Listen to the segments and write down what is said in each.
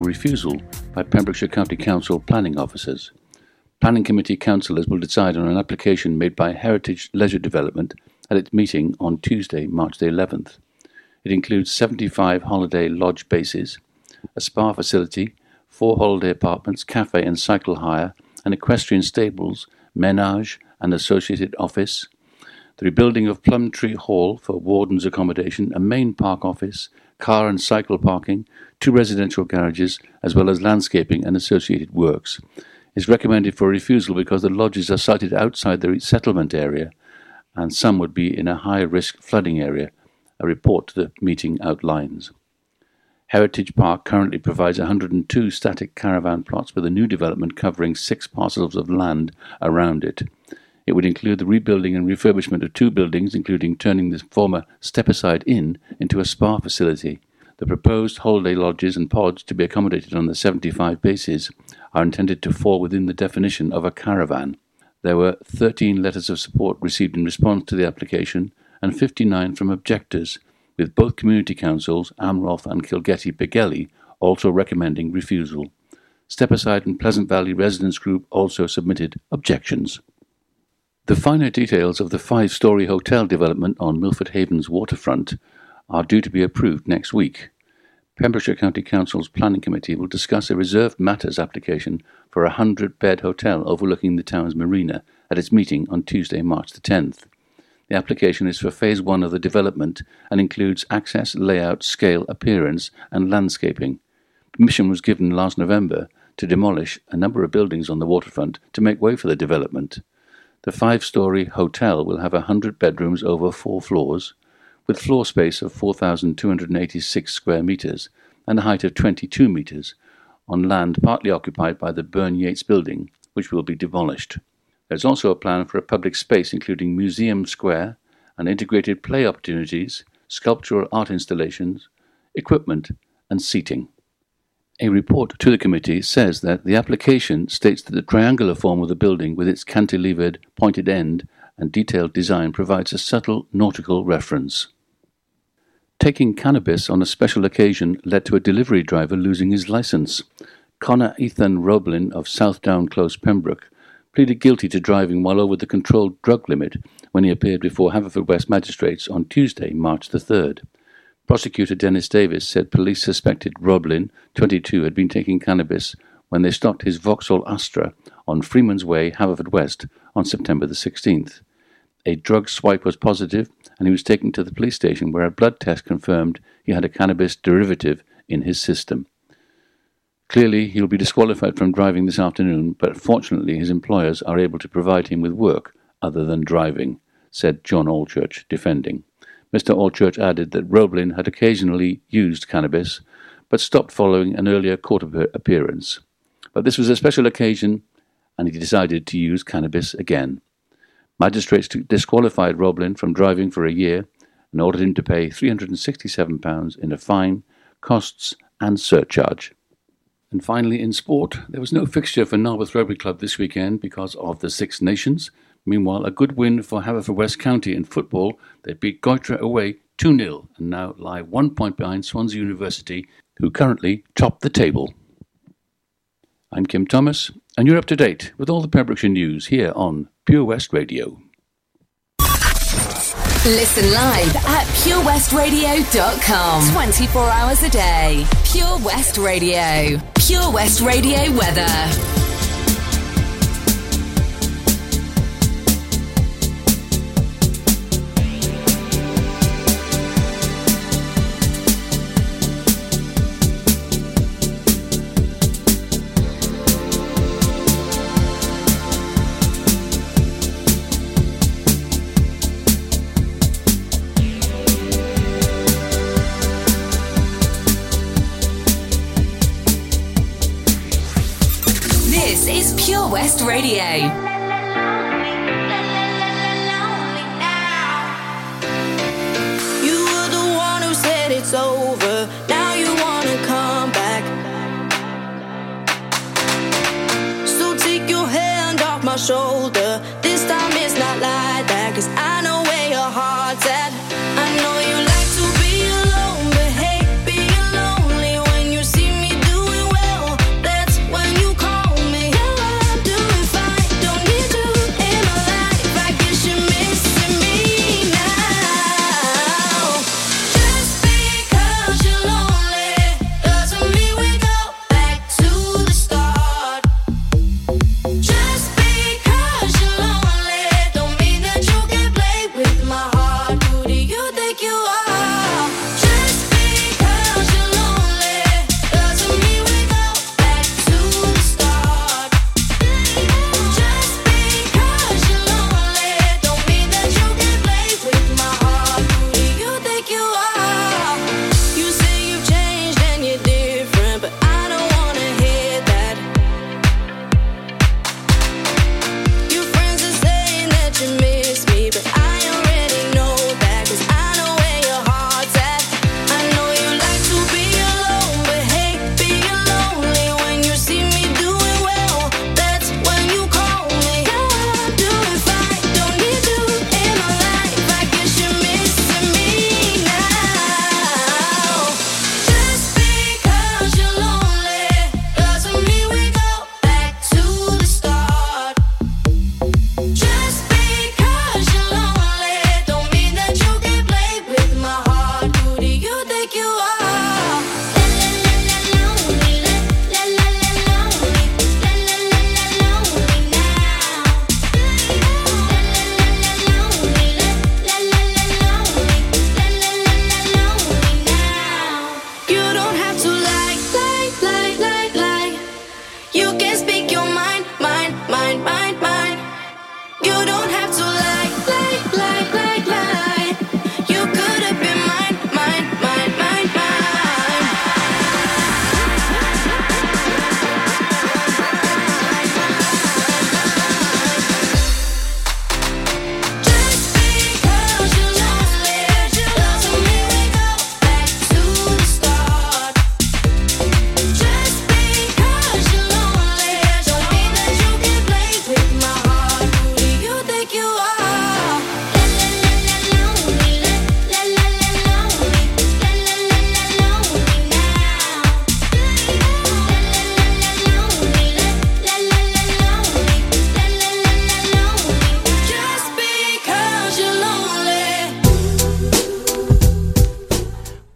refusal by Pembrokeshire County Council planning officers. Planning Committee councillors will decide on an application made by Heritage Leisure Development at its meeting on Tuesday, March the 11th. It includes 75 holiday lodge bases, a spa facility, four holiday apartments, cafe and cycle hire, and equestrian stables, menage, and associated office, the rebuilding of Plumtree Hall for wardens' accommodation, a main park office, car and cycle parking, two residential garages, as well as landscaping and associated works. Is recommended for refusal because the lodges are sited outside the settlement area and some would be in a high risk flooding area, a report to the meeting outlines. Heritage Park currently provides 102 static caravan plots with a new development covering six parcels of land around it. It would include the rebuilding and refurbishment of two buildings, including turning the former Stepaside Inn into a spa facility. The proposed holiday lodges and pods to be accommodated on the 75 bases are intended to fall within the definition of a caravan. There were 13 letters of support received in response to the application and 59 from objectors, with both community councils, Amroth and Kilgetty Begelly, also recommending refusal. Stepaside and Pleasant Valley Residents Group also submitted objections. The finer details of the five story hotel development on Milford Haven's waterfront are due to be approved next week. Pembrokeshire County Council's Planning Committee will discuss a reserved matters application for a 100 bed hotel overlooking the town's marina at its meeting on Tuesday, March the 10th. The application is for phase one of the development and includes access, layout, scale, appearance, and landscaping. Permission was given last November to demolish a number of buildings on the waterfront to make way for the development. The five story hotel will have 100 bedrooms over four floors, with floor space of 4,286 square metres and a height of 22 metres, on land partly occupied by the Burn Yates building, which will be demolished. There's also a plan for a public space including Museum Square and integrated play opportunities, sculptural art installations, equipment, and seating. A report to the committee says that the application states that the triangular form of the building with its cantilevered pointed end and detailed design provides a subtle nautical reference. Taking cannabis on a special occasion led to a delivery driver losing his license. Connor Ethan Roblin of Southdown Close, Pembroke, pleaded guilty to driving while over the controlled drug limit when he appeared before Haverfordwest magistrates on Tuesday, March the 3rd. Prosecutor Dennis Davis said police suspected Roblin, 22, had been taking cannabis when they stopped his Vauxhall Astra on Freeman's Way, Haverfordwest, on September the 16th. A drug swipe was positive, and he was taken to the police station where a blood test confirmed he had a cannabis derivative in his system. Clearly, he'll be disqualified from driving this afternoon, but fortunately, his employers are able to provide him with work other than driving, said John Allchurch, defending. Mr. Allchurch added that Roblin had occasionally used cannabis, but stopped following an earlier court appearance. But this was a special occasion, and he decided to use cannabis again. Magistrates disqualified Roblin from driving for a year and ordered him to pay £367 in a fine, costs, and surcharge. And finally, in sport, there was no fixture for Narberth Rugby Club this weekend because of the Six Nations. Meanwhile, a good win for Haverfordwest County in football. They beat Goitre away 2 0 and now lie one point behind Swansea University, who currently top the table. I'm Kim Thomas, and you're up to date with all the Pembrokeshire news here on Pure West Radio. Listen live at purewestradio.com 24 hours a day. Pure West Radio. Pure West Radio weather. Radio.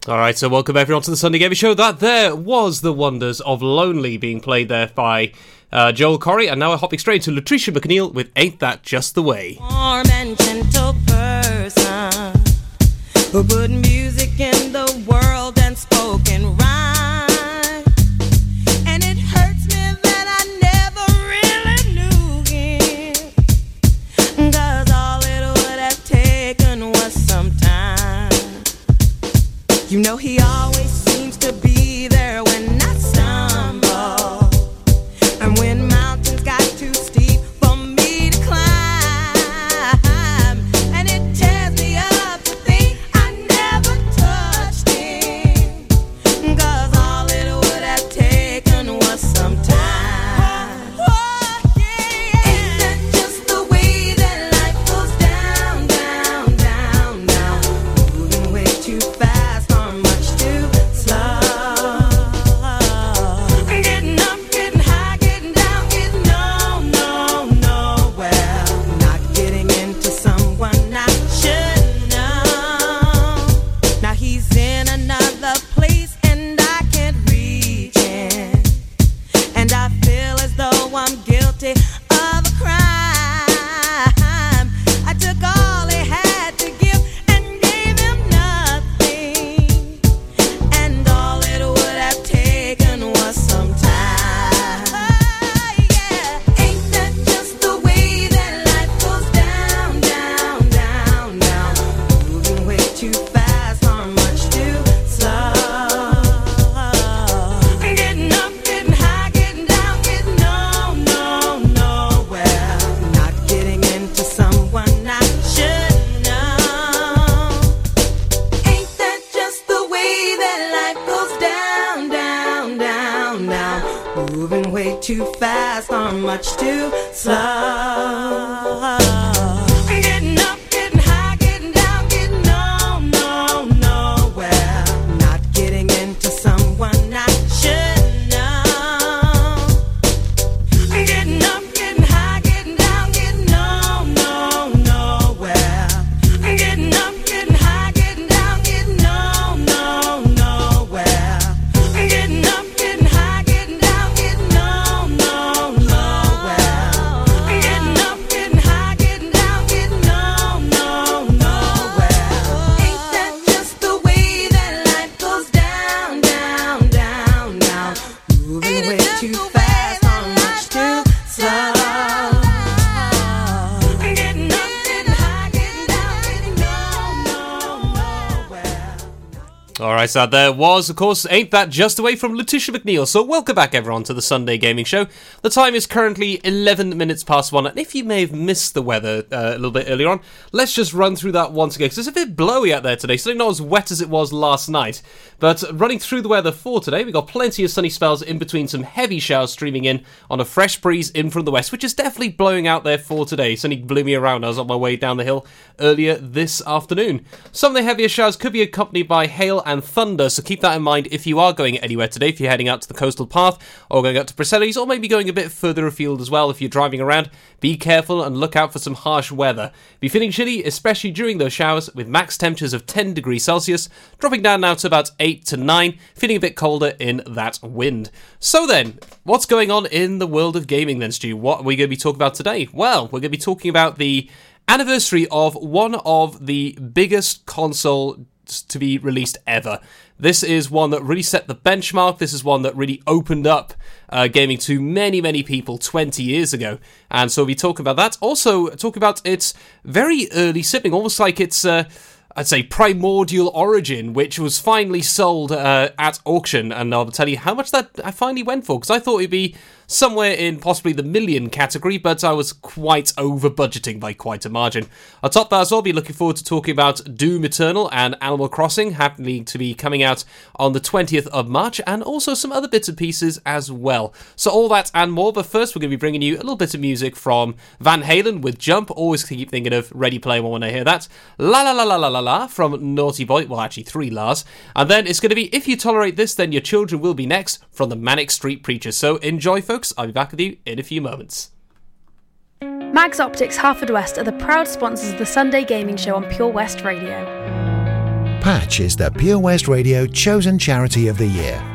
All right, so welcome everyone to the Sunday Gaming Show. That there was the wonders of Lonely being played there by uh, Joel Corry, and now we're hopping straight to Lutricia McNeal with Ain't That Just the Way. He So there was, of course, Ain't That Just Away from Lutricia McNeal. So, welcome back, everyone, to the Sunday Gaming Show. The time is currently 11 minutes past one, and if you may have missed the weather uh, a little bit earlier on, let's just run through that once again, because it's a bit blowy out there today, certainly not as wet as it was last night. But running through the weather for today, we've got plenty of sunny spells in between some heavy showers streaming in on a fresh breeze in from the west, which is definitely blowing out there for today. Certainly blew me around. I was on my way down the hill earlier this afternoon. Some of the heavier showers could be accompanied by hail and thunder, so keep that in mind if you are going anywhere today, if you're heading out to the coastal path or going out to Preseli's, or maybe going a bit further afield as well if you're driving around. Be careful and look out for some harsh weather. Be feeling chilly, especially during those showers, with max temperatures of 10 degrees Celsius, dropping down now to about 8 to 9, feeling a bit colder in that wind. So then, what's going on in the world of gaming then, Stu? What are we going to be talking about today? Well, we're going to be talking about the anniversary of one of the biggest console to be released ever. This is one that really set the benchmark. This is one that really opened up uh, gaming to many, many people 20 years ago. And so we talk about that. Also, talk about its very early sibling, almost like it's. Uh, I'd say primordial origin, which was finally sold uh, at auction, and I'll tell you how much that I finally went for because I thought it'd be somewhere in possibly the million category, but I was quite over budgeting by quite a margin. Atop that I'll be looking forward to talking about Doom Eternal and Animal Crossing, happening to be coming out on the 20th of March, and also some other bits and pieces as well. So all that and more, but first we're going to be bringing you a little bit of music from Van Halen with Jump. Always keep thinking of Ready Player One when I hear that. La la la la la la la from Naughty Boy, well actually three Lars. And then it's going to be If You Tolerate This, Then Your Children Will Be Next from the Manic Street Preachers. So enjoy folks, I'll be back with you in a few moments. Mags Optics Harford West are the proud sponsors of the Sunday Gaming Show on Pure West Radio. Patch is the Pure West Radio chosen charity of the year.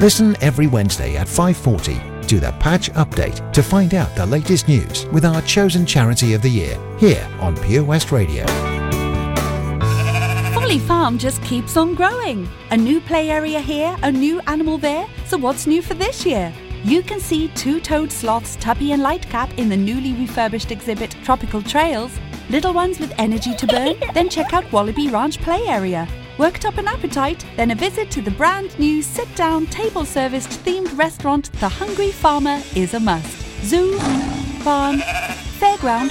Listen every Wednesday at 5:40 to the Patch Update to find out the latest news with our chosen charity of the year here on Pure West Radio. Folly Farm just keeps on growing. A new play area here, a new animal there. So what's new for this year? You can see two-toed sloths Tubby and Lightcap in the newly refurbished exhibit Tropical Trails. Little ones with energy to burn, then check out Wallaby Ranch play area. Worked up an appetite? Then a visit to the brand new sit-down table serviced themed restaurant The Hungry Farmer is a must. Zoo, farm, fairground,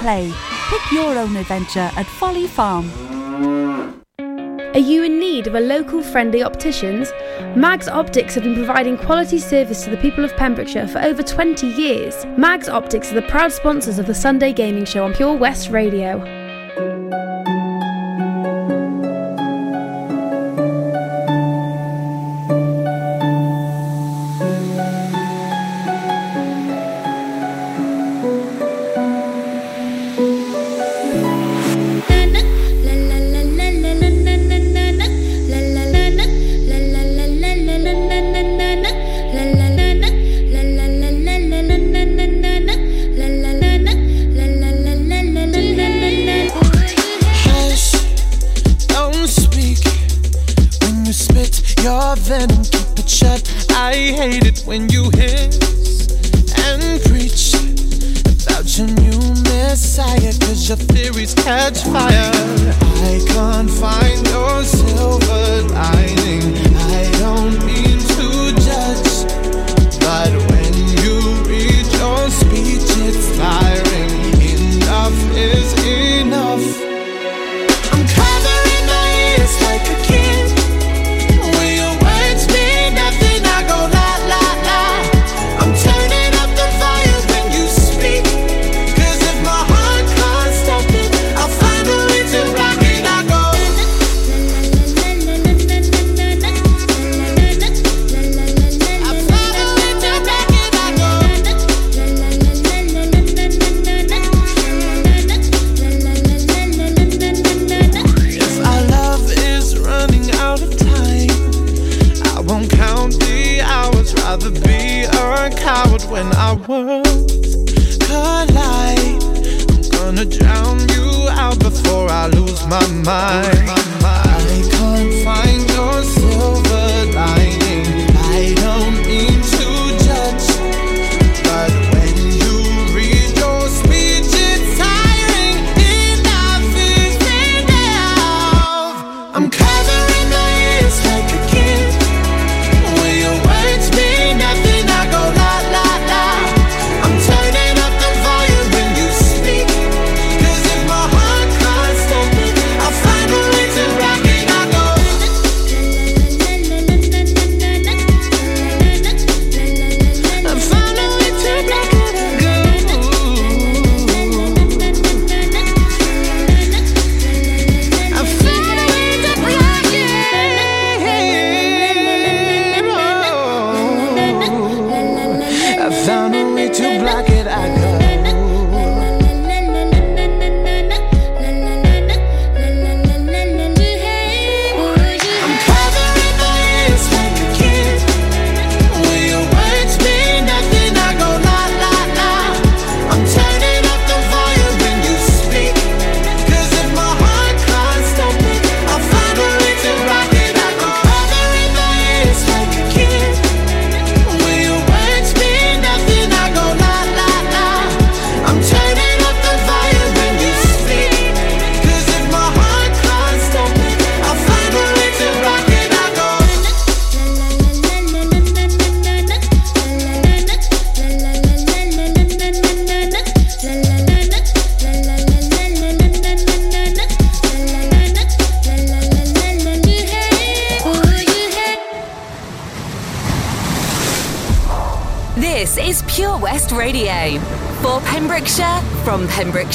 play. Pick your own adventure at Folly Farm. Are you in need of a local friendly opticians? Mags Optics have been providing quality service to the people of Pembrokeshire for over 20 years. Mags Optics are the proud sponsors of the Sunday Gaming Show on Pure West Radio.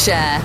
Share.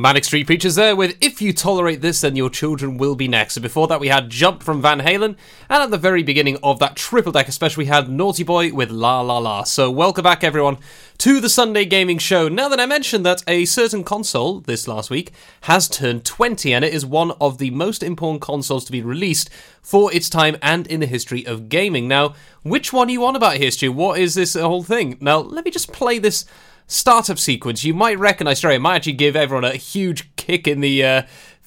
Manic Street Preachers there with If You Tolerate This, Then Your Children Will Be Next. And before that, we had Jump from Van Halen. And at the very beginning of that triple deck, especially, we had Naughty Boy with La La La. So, welcome back, everyone, to the Sunday Gaming Show. Now that I mentioned that a certain console this last week has turned 20, and it is one of the most important consoles to be released for its time and in the history of gaming. Now, which one are you on about here, Stu? What is this whole thing? Now, let me just play this startup sequence, you might recognize straight. It might actually give everyone a huge kick in the uh,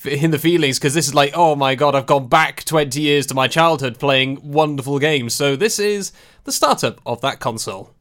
in the feelings because this is like, oh my god, I've gone back 20 years to my childhood playing wonderful games. So this is the startup of that console.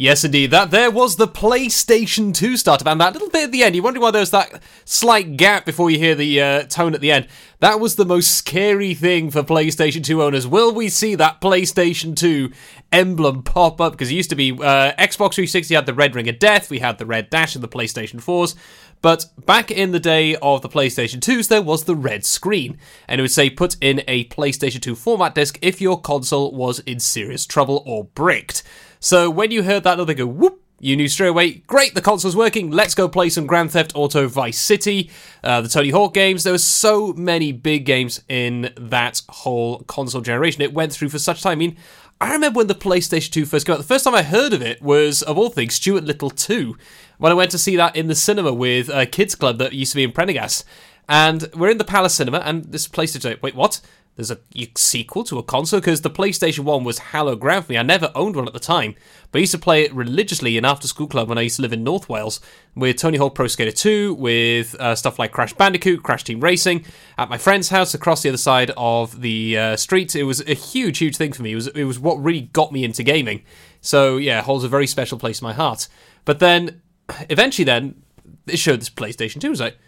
Yes, indeed. That there was the PlayStation 2 startup, and that little bit at the end. You're wondering why there's that slight gap before you hear the uh, tone at the end. That was the most scary thing for PlayStation 2 owners. Will we see that PlayStation 2 emblem pop up? Because it used to be uh, Xbox 360 had the red ring of death, we had the red dash in the PlayStation 4s. But back in the day of the PlayStation 2s, there was the red screen, and it would say put in a PlayStation 2 format disc if your console was in serious trouble or bricked. So when you heard that little go whoop, you knew straight away, great, the console's working, let's go play some Grand Theft Auto Vice City, uh, the Tony Hawk games. There were so many big games in that whole console generation. It went through for such time. I mean, I remember when the PlayStation 2 first came out, the first time I heard of it was, of all things, Stuart Little 2, when I went to see that in the cinema with a kids club that used to be in Prendergast. And we're in the Palace Cinema, and this PlayStation, wait, what? There's a sequel to a console because the PlayStation 1 was hallowed ground for me. I never owned one at the time, but I used to play it religiously in after school club when I used to live in North Wales with Tony Hawk Pro Skater 2, with uh, stuff like Crash Bandicoot, Crash Team Racing, at my friend's house across the other side of the uh, street. It was a huge, huge thing for me. It was, it was what really got me into gaming. So, yeah, holds a very special place in my heart. But then, eventually, then, it showed this PlayStation 2. It was like,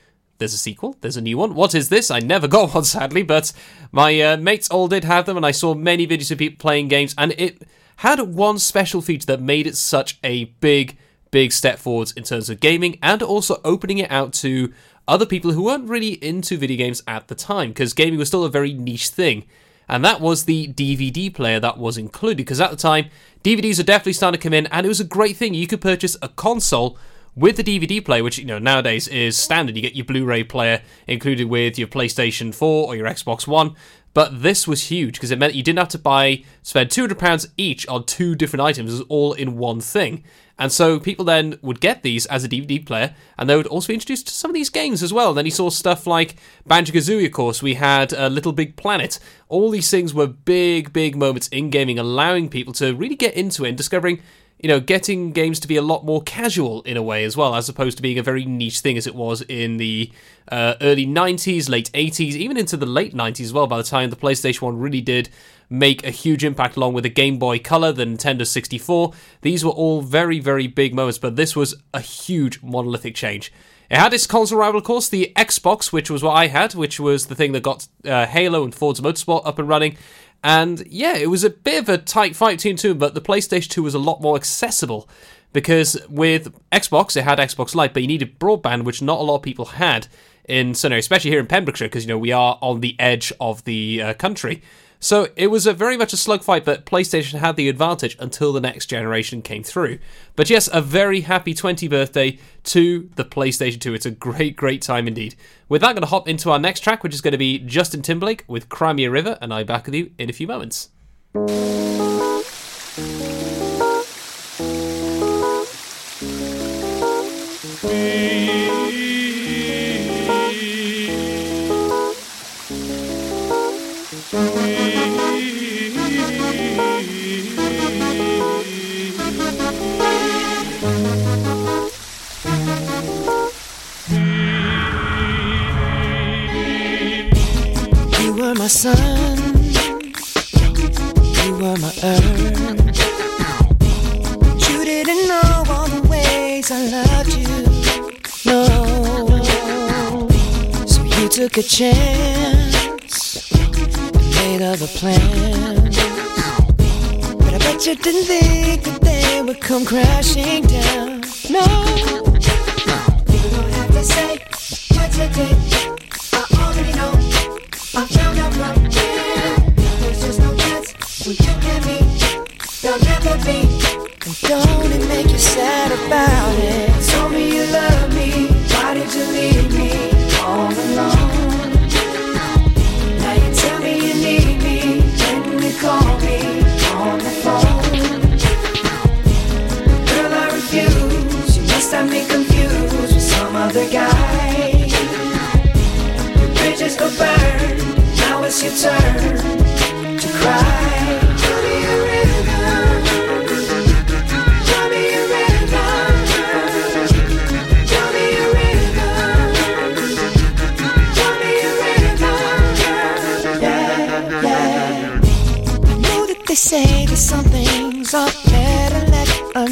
there's a sequel, there's a new one. What is this? I never got one, sadly, but my uh, mates all did have them, and I saw many videos of people playing games, and it had one special feature that made it such a big, big step forwards in terms of gaming, and also opening it out to other people who weren't really into video games at the time, because gaming was still a very niche thing. And that was the DVD player that was included, because at the time, DVDs are definitely starting to come in, and it was a great thing. You could purchase a console with the DVD player, which you know nowadays is standard. You get your Blu-ray player included with your PlayStation 4 or your Xbox One. But this was huge because it meant you didn't have to buy spend two hundred pounds each on two different items. It was all in one thing. And so people then would get these as a DVD player, and they would also be introduced to some of these games as well. Then you saw stuff like Banjo Kazooie, of course. We had uh, Little Big Planet. All these things were big, big moments in gaming, allowing people to really get into it and discovering you know, getting games to be a lot more casual in a way as well, as opposed to being a very niche thing as it was in the uh, early 90s, late 80s, even into the late 90s as well, by the time the PlayStation 1 really did make a huge impact along with the Game Boy Color, the Nintendo 64. These were all very, very big moments, but this was a huge monolithic change. It had its console rival, of course, the Xbox, which was what I had, which was the thing that got uh, Halo and Forza Motorsport up and running. And yeah, it was a bit of a tight fight between two, but the PlayStation 2 was a lot more accessible because with Xbox, it had Xbox Live, but you needed broadband, which not a lot of people had in Sunday, especially here in Pembrokeshire, because you know we are on the edge of the uh, country. So it was a very much a slugfight, but PlayStation had the advantage until the next generation came through. But yes, a very happy 20th birthday to the PlayStation 2. It's a great, great time indeed. With that, I'm going to hop into our next track, which is going to be Justin Timberlake with Cry Me a River, and be back with you in a few moments. My sun, you were my earth. You didn't know all the ways I loved you. No, so you took a chance made other plans. But I bet you didn't think that they would come crashing down. No, you don't have to say what you did. I already know. I found out from you. There's just no chance for you and me. There'll never be. And don't it make you sad about it? Told me you love me. Why did you leave me all alone?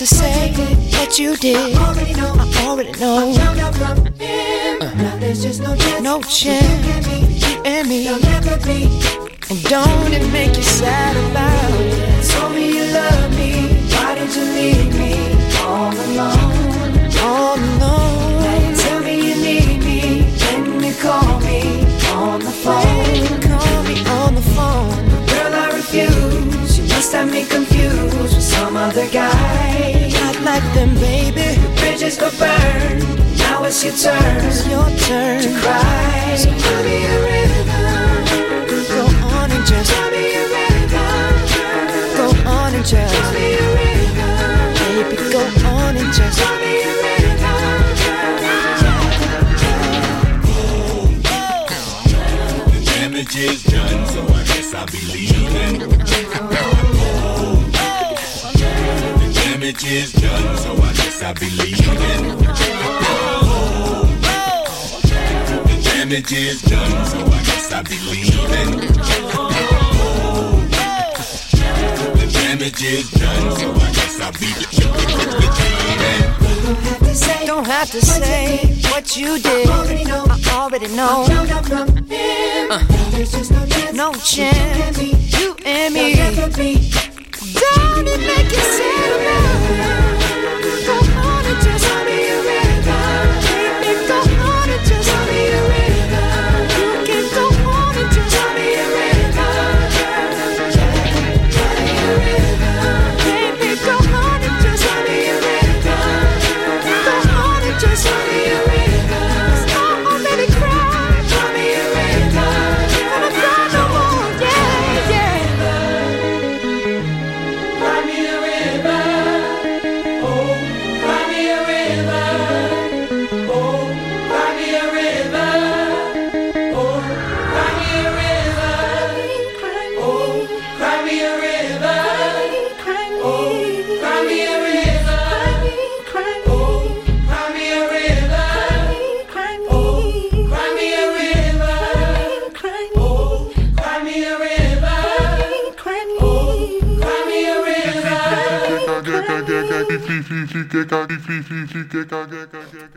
To say what you did. I already know. I already know. Uh-huh. Now there's just no chance. No chance. You and me. There'll never be. And don't it make you sad about it? Told me you love me. Why did you leave me all alone? All alone. Now you tell me you need me. When you call me on the phone. Call me on the phone. Girl, I refuse. You must have me confused other guy. Not like them, baby. The bridges go burned. Now it's your turn. It's your turn to cry. So tell me a river. Go on and just tell me a river. Go on and just tell me a river. Baby, go on and just tell me a river. The damage is done, so I guess I'll be leaving. Oh. The damage is done, so I guess I'll be leaving. The damage is done, so I guess I'll be leaving. The damage is done, so I guess I'll be leaving. Don't have to say what you did. I already know. I already know. Uh, no chance. You and me down and make you sad enough.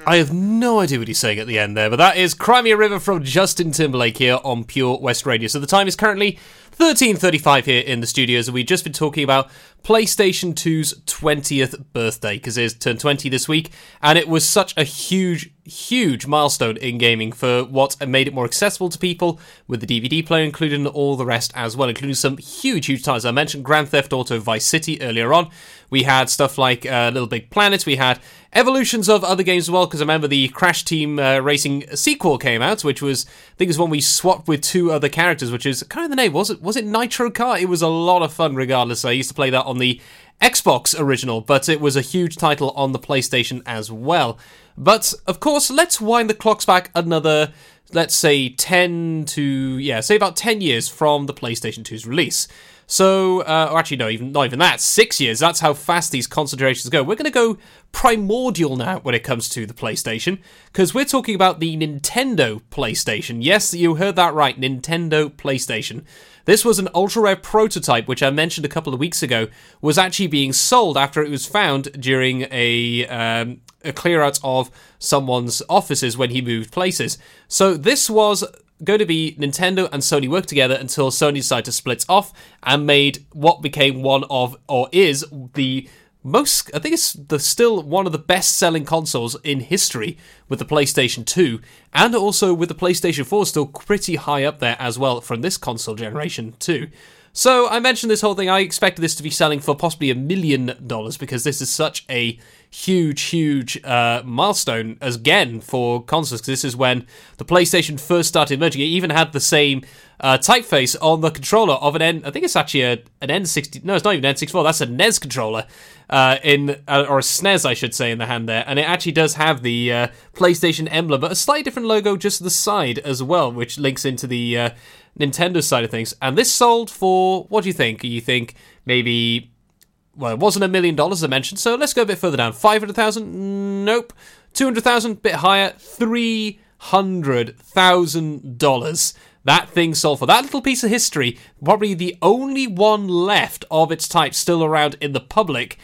I have no idea what he's saying at the end there, but that is Cry Me a River from Justin Timberlake here on Pure West Radio. So the time is currently 13.35 here in the studios, and we've just been talking about PlayStation 2's 20th birthday, because it turned 20 this week, and it was such a huge, huge milestone in gaming for what made it more accessible to people, with the DVD player included and all the rest as well, including some huge, huge titles. I mentioned Grand Theft Auto Vice City earlier on. We had stuff like uh, Little Big Planet, we had evolutions of other games as well, because I remember the Crash Team uh, Racing sequel came out, which was, I think, is when we swapped with two other characters, which is kind of the name. Was it? Was it Nitro Kart? It was a lot of fun, regardless. I used to play that on the Xbox original, but it was a huge title on the PlayStation as well. But of course, let's wind the clocks back another, let's say, 10 to, yeah, say about 10 years from the PlayStation 2's release. So, uh, or actually, no, even not even that. Six years. That's how fast these concentrations go. We're going to go primordial now when it comes to the PlayStation, because we're talking about the Nintendo PlayStation. Yes, you heard that right, Nintendo PlayStation. This was an ultra rare prototype, which I mentioned a couple of weeks ago, was actually being sold after it was found during a um, a clear out of someone's offices when he moved places. So this was going to be Nintendo and Sony worked together until Sony decided to split off and made what became one of or is the most I think it's the still one of the best selling consoles in history with the PlayStation 2 and also with the PlayStation 4 still pretty high up there as well from this console generation too. So I mentioned this whole thing. I expected this to be selling for possibly a million dollars because this is such a huge, huge uh, milestone again for consoles. Because this is when the PlayStation first started emerging. It even had the same uh, typeface on the controller of an N. I think it's actually a, an N60. No, it's not even N64. That's a NES controller. Uh, in uh, or a SNES, I should say, in the hand there, and it actually does have the uh, PlayStation emblem, but a slightly different logo just the side as well, which links into the uh, Nintendo side of things. And this sold for what do you think? You think maybe well, it wasn't a million dollars as I mentioned, so let's go a bit further down. Five hundred thousand? Nope. Two hundred thousand, bit higher. Three hundred thousand dollars. That thing sold for that little piece of history, probably the only one left of its type still around in the public.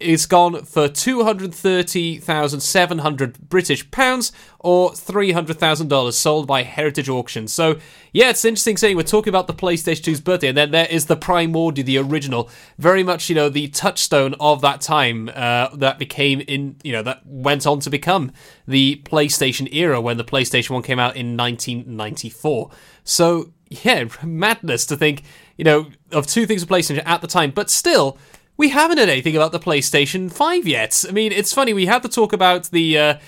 It's gone for two hundred thirty thousand seven hundred British pounds or three hundred thousand dollars, sold by Heritage Auction. So yeah, it's interesting saying we're talking about the PlayStation 2's birthday, and then there is the Primordial, the original, very much you know the touchstone of that time uh, that became in you know that went on to become the PlayStation era when the PlayStation One came out in 1994. So yeah, madness to think you know of two things of PlayStation at the time, but still we haven't heard anything about the PlayStation 5 yet. I mean, it's funny, we had to talk about the. Uh,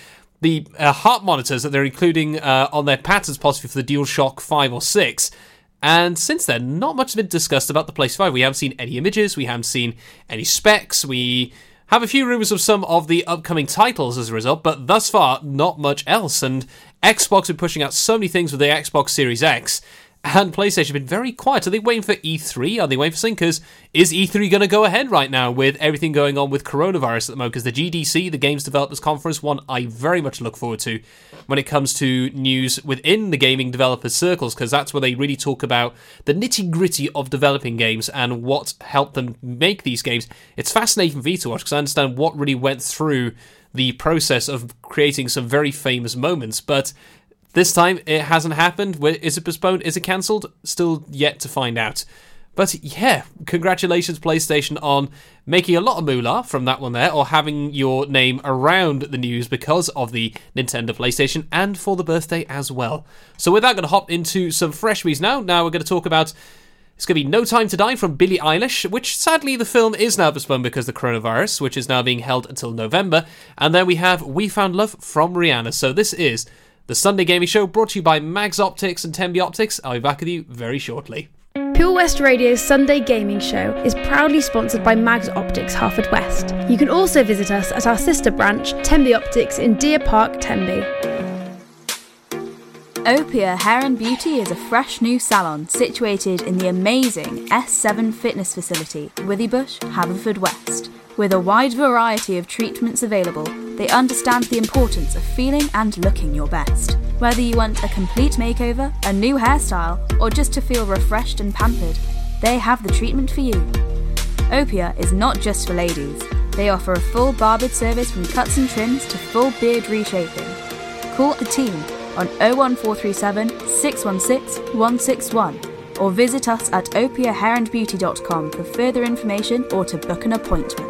the uh, heart monitors that they're including uh, on their patterns, possibly for the DualShock 5 or 6. And since then, not much has been discussed about the PlayStation 5. We haven't seen any images, we haven't seen any specs, we have a few rumors of some of the upcoming titles as a result, but thus far, not much else. And Xbox are pushing out so many things with the Xbox Series X, and PlayStation have been very quiet. Are they waiting for E3? Are they waiting for? Because is E3 going to go ahead right now with everything going on with coronavirus at the moment? Because the GDC, the Games Developers Conference, one I very much look forward to when it comes to news within the gaming developers circles, because that's where they really talk about the nitty gritty of developing games and what helped them make these games. It's fascinating for me to watch because I understand what really went through the process of creating some very famous moments, but this time it hasn't happened. Is it postponed? Is it cancelled? Still yet to find out. But yeah, congratulations, PlayStation, on making a lot of moolah from that one there, or having your name around the news because of the Nintendo PlayStation and for the birthday as well. So, with that, going to hop into some fresh news now. Now, we're going to talk about it's going to be No Time to Die from Billie Eilish, which sadly the film is now postponed because of the coronavirus, which is now being held until November. And then we have We Found Love from Rihanna. So, this is the Sunday Gaming Show brought to you by Mags Optics and Tenby Optics. I'll be back with you very shortly. Pure West Radio's Sunday Gaming Show is proudly sponsored by Mags Optics Haverfordwest. You can also visit us at our sister branch, Tenby Optics in Deer Park, Tenby. Opia Hair and Beauty is a fresh new salon situated in the amazing S7 fitness facility, Withybush, Haverfordwest. With a wide variety of treatments available, they understand the importance of feeling and looking your best. Whether you want a complete makeover, a new hairstyle, or just to feel refreshed and pampered, they have the treatment for you. Opia is not just for ladies. They offer a full barbered service from cuts and trims to full beard reshaping. Call the team on 01437 616 161 or visit us at opiahairandbeauty.com for further information or to book an appointment.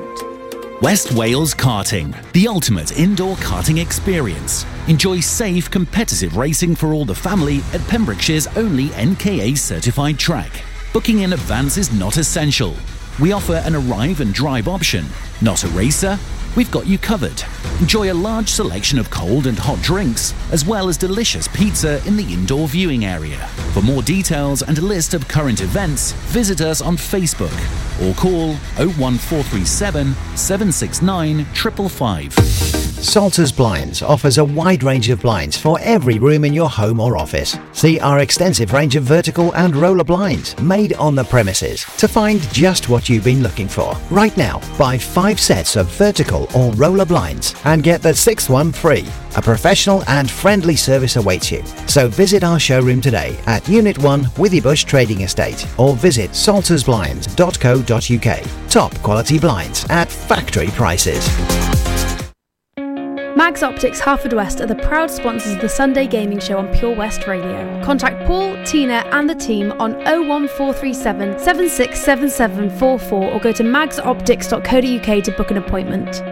West Wales Karting, the ultimate indoor karting experience. Enjoy safe, competitive racing for all the family at Pembrokeshire's only NKA certified track. Booking in advance is not essential. We offer an arrive and drive option. Not a racer? we've got you covered. Enjoy a large selection of cold and hot drinks, as well as delicious pizza in the indoor viewing area. For more details and a list of current events, visit us on Facebook or call 01437 769 555. Salters Blinds offers a wide range of blinds for every room in your home or office. See our extensive range of vertical and roller blinds made on the premises to find just what you've been looking for. Right now, buy five sets of vertical roll or roller blinds and get the sixth one free. A professional and friendly service awaits you. So visit our showroom today at Unit 1 Withybush Trading Estate or visit saltersblinds.co.uk. Top quality blinds at factory prices. Mags Optics Haverfordwest are the proud sponsors of the Sunday Gaming Show on Pure West Radio. Contact Paul, Tina, and the team on 01437 767744 or go to magsoptics.co.uk to book an appointment.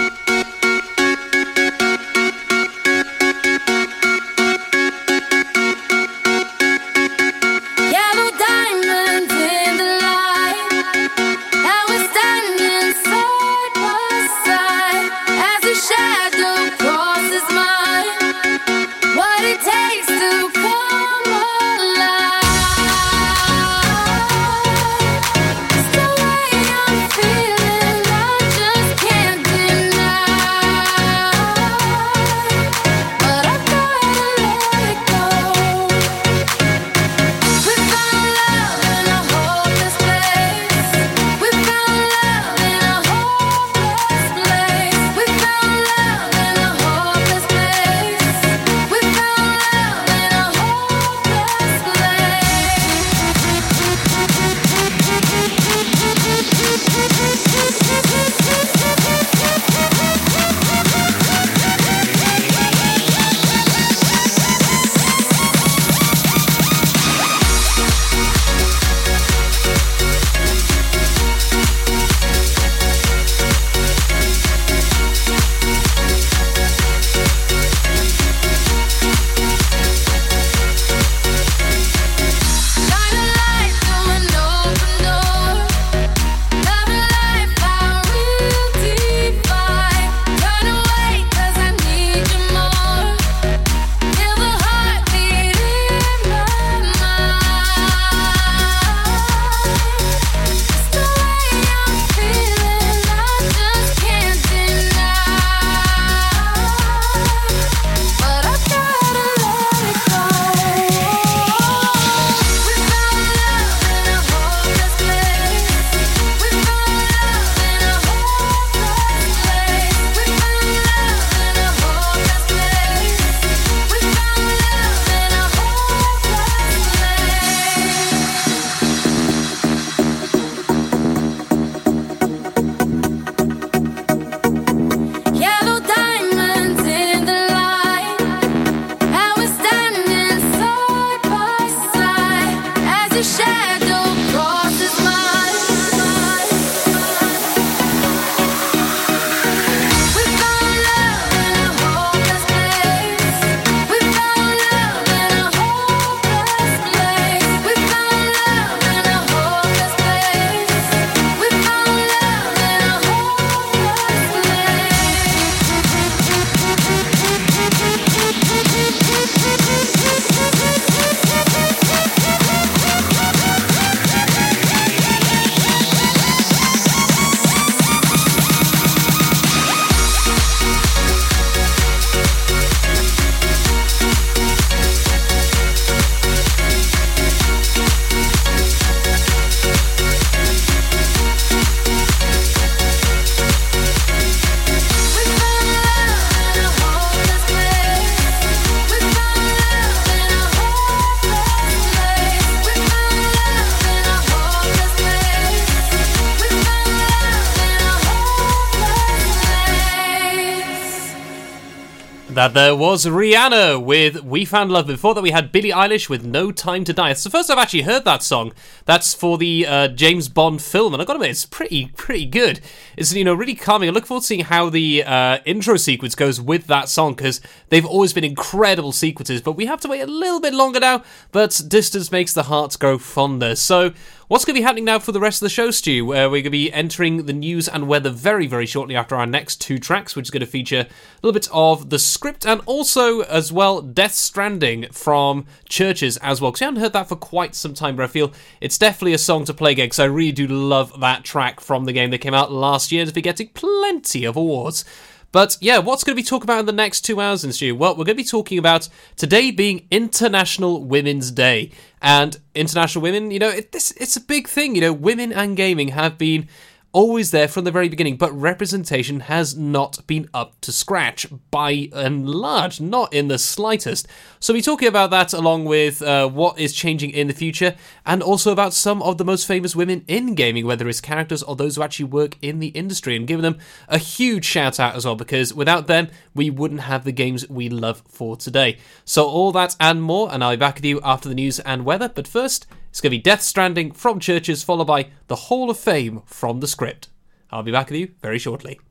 That there was Rihanna with We Found Love. Before that, we had Billie Eilish with No Time to Die. It's the first I've actually heard that song. That's for the uh, James Bond film, and I got to admit, it's pretty, pretty good. It's you know really calming. I look forward to seeing how the uh, intro sequence goes with that song because they've always been incredible sequences. But we have to wait a little bit longer now. But distance makes the hearts grow fonder. So What's going to be happening now for the rest of the show, Stu? Where we're going to be entering the news and weather very, very shortly after our next two tracks, which is going to feature a little bit of the script and also, as well, Death Stranding from CHVRCHES as well. Because I haven't heard that for quite some time, but I feel it's definitely a song to play again because I really do love that track from the game that came out last year has been getting plenty of awards. But yeah, what's going to be talking about in the next two hours in Stu? Well, we're going to be talking about today being International Women's Day. And international women, you know, it, this it's a big thing. You know, women and gaming have been always there from the very beginning, but representation has not been up to scratch by and large, not in the slightest. So, we're talking about that along with uh, what is changing in the future, and also about some of the most famous women in gaming, whether it's characters or those who actually work in the industry, and giving them a huge shout out as well, because without them, we wouldn't have the games we love for today. So, all that and more, and I'll be back with you after the news and weather, but first, it's going to be Death Stranding from CHVRCHES, followed by the Hall of Fame from the script. I'll be back with you very shortly.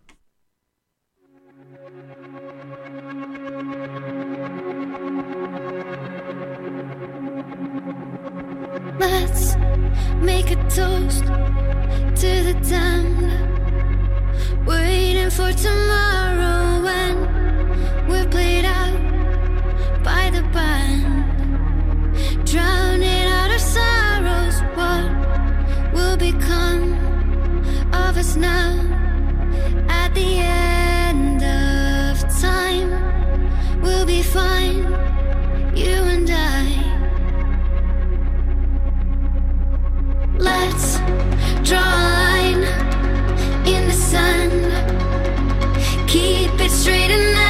Let's make a toast to the damned. Waiting for tomorrow when we're played out by the band. Drowning what will become of us now at the end of time? We'll be fine, you and I. Let's draw a line in the sun. Keep it straight and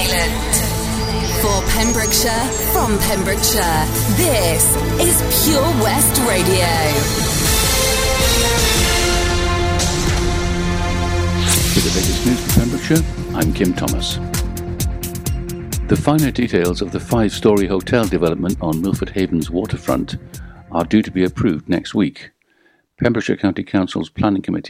To Pembrokeshire, from Pembrokeshire. This is Pure West Radio. With the latest news from Pembrokeshire, I'm Kim Thomas. The finer details of the five story hotel development on Milford Haven's waterfront are due to be approved next week. Pembrokeshire County Council's Planning Committee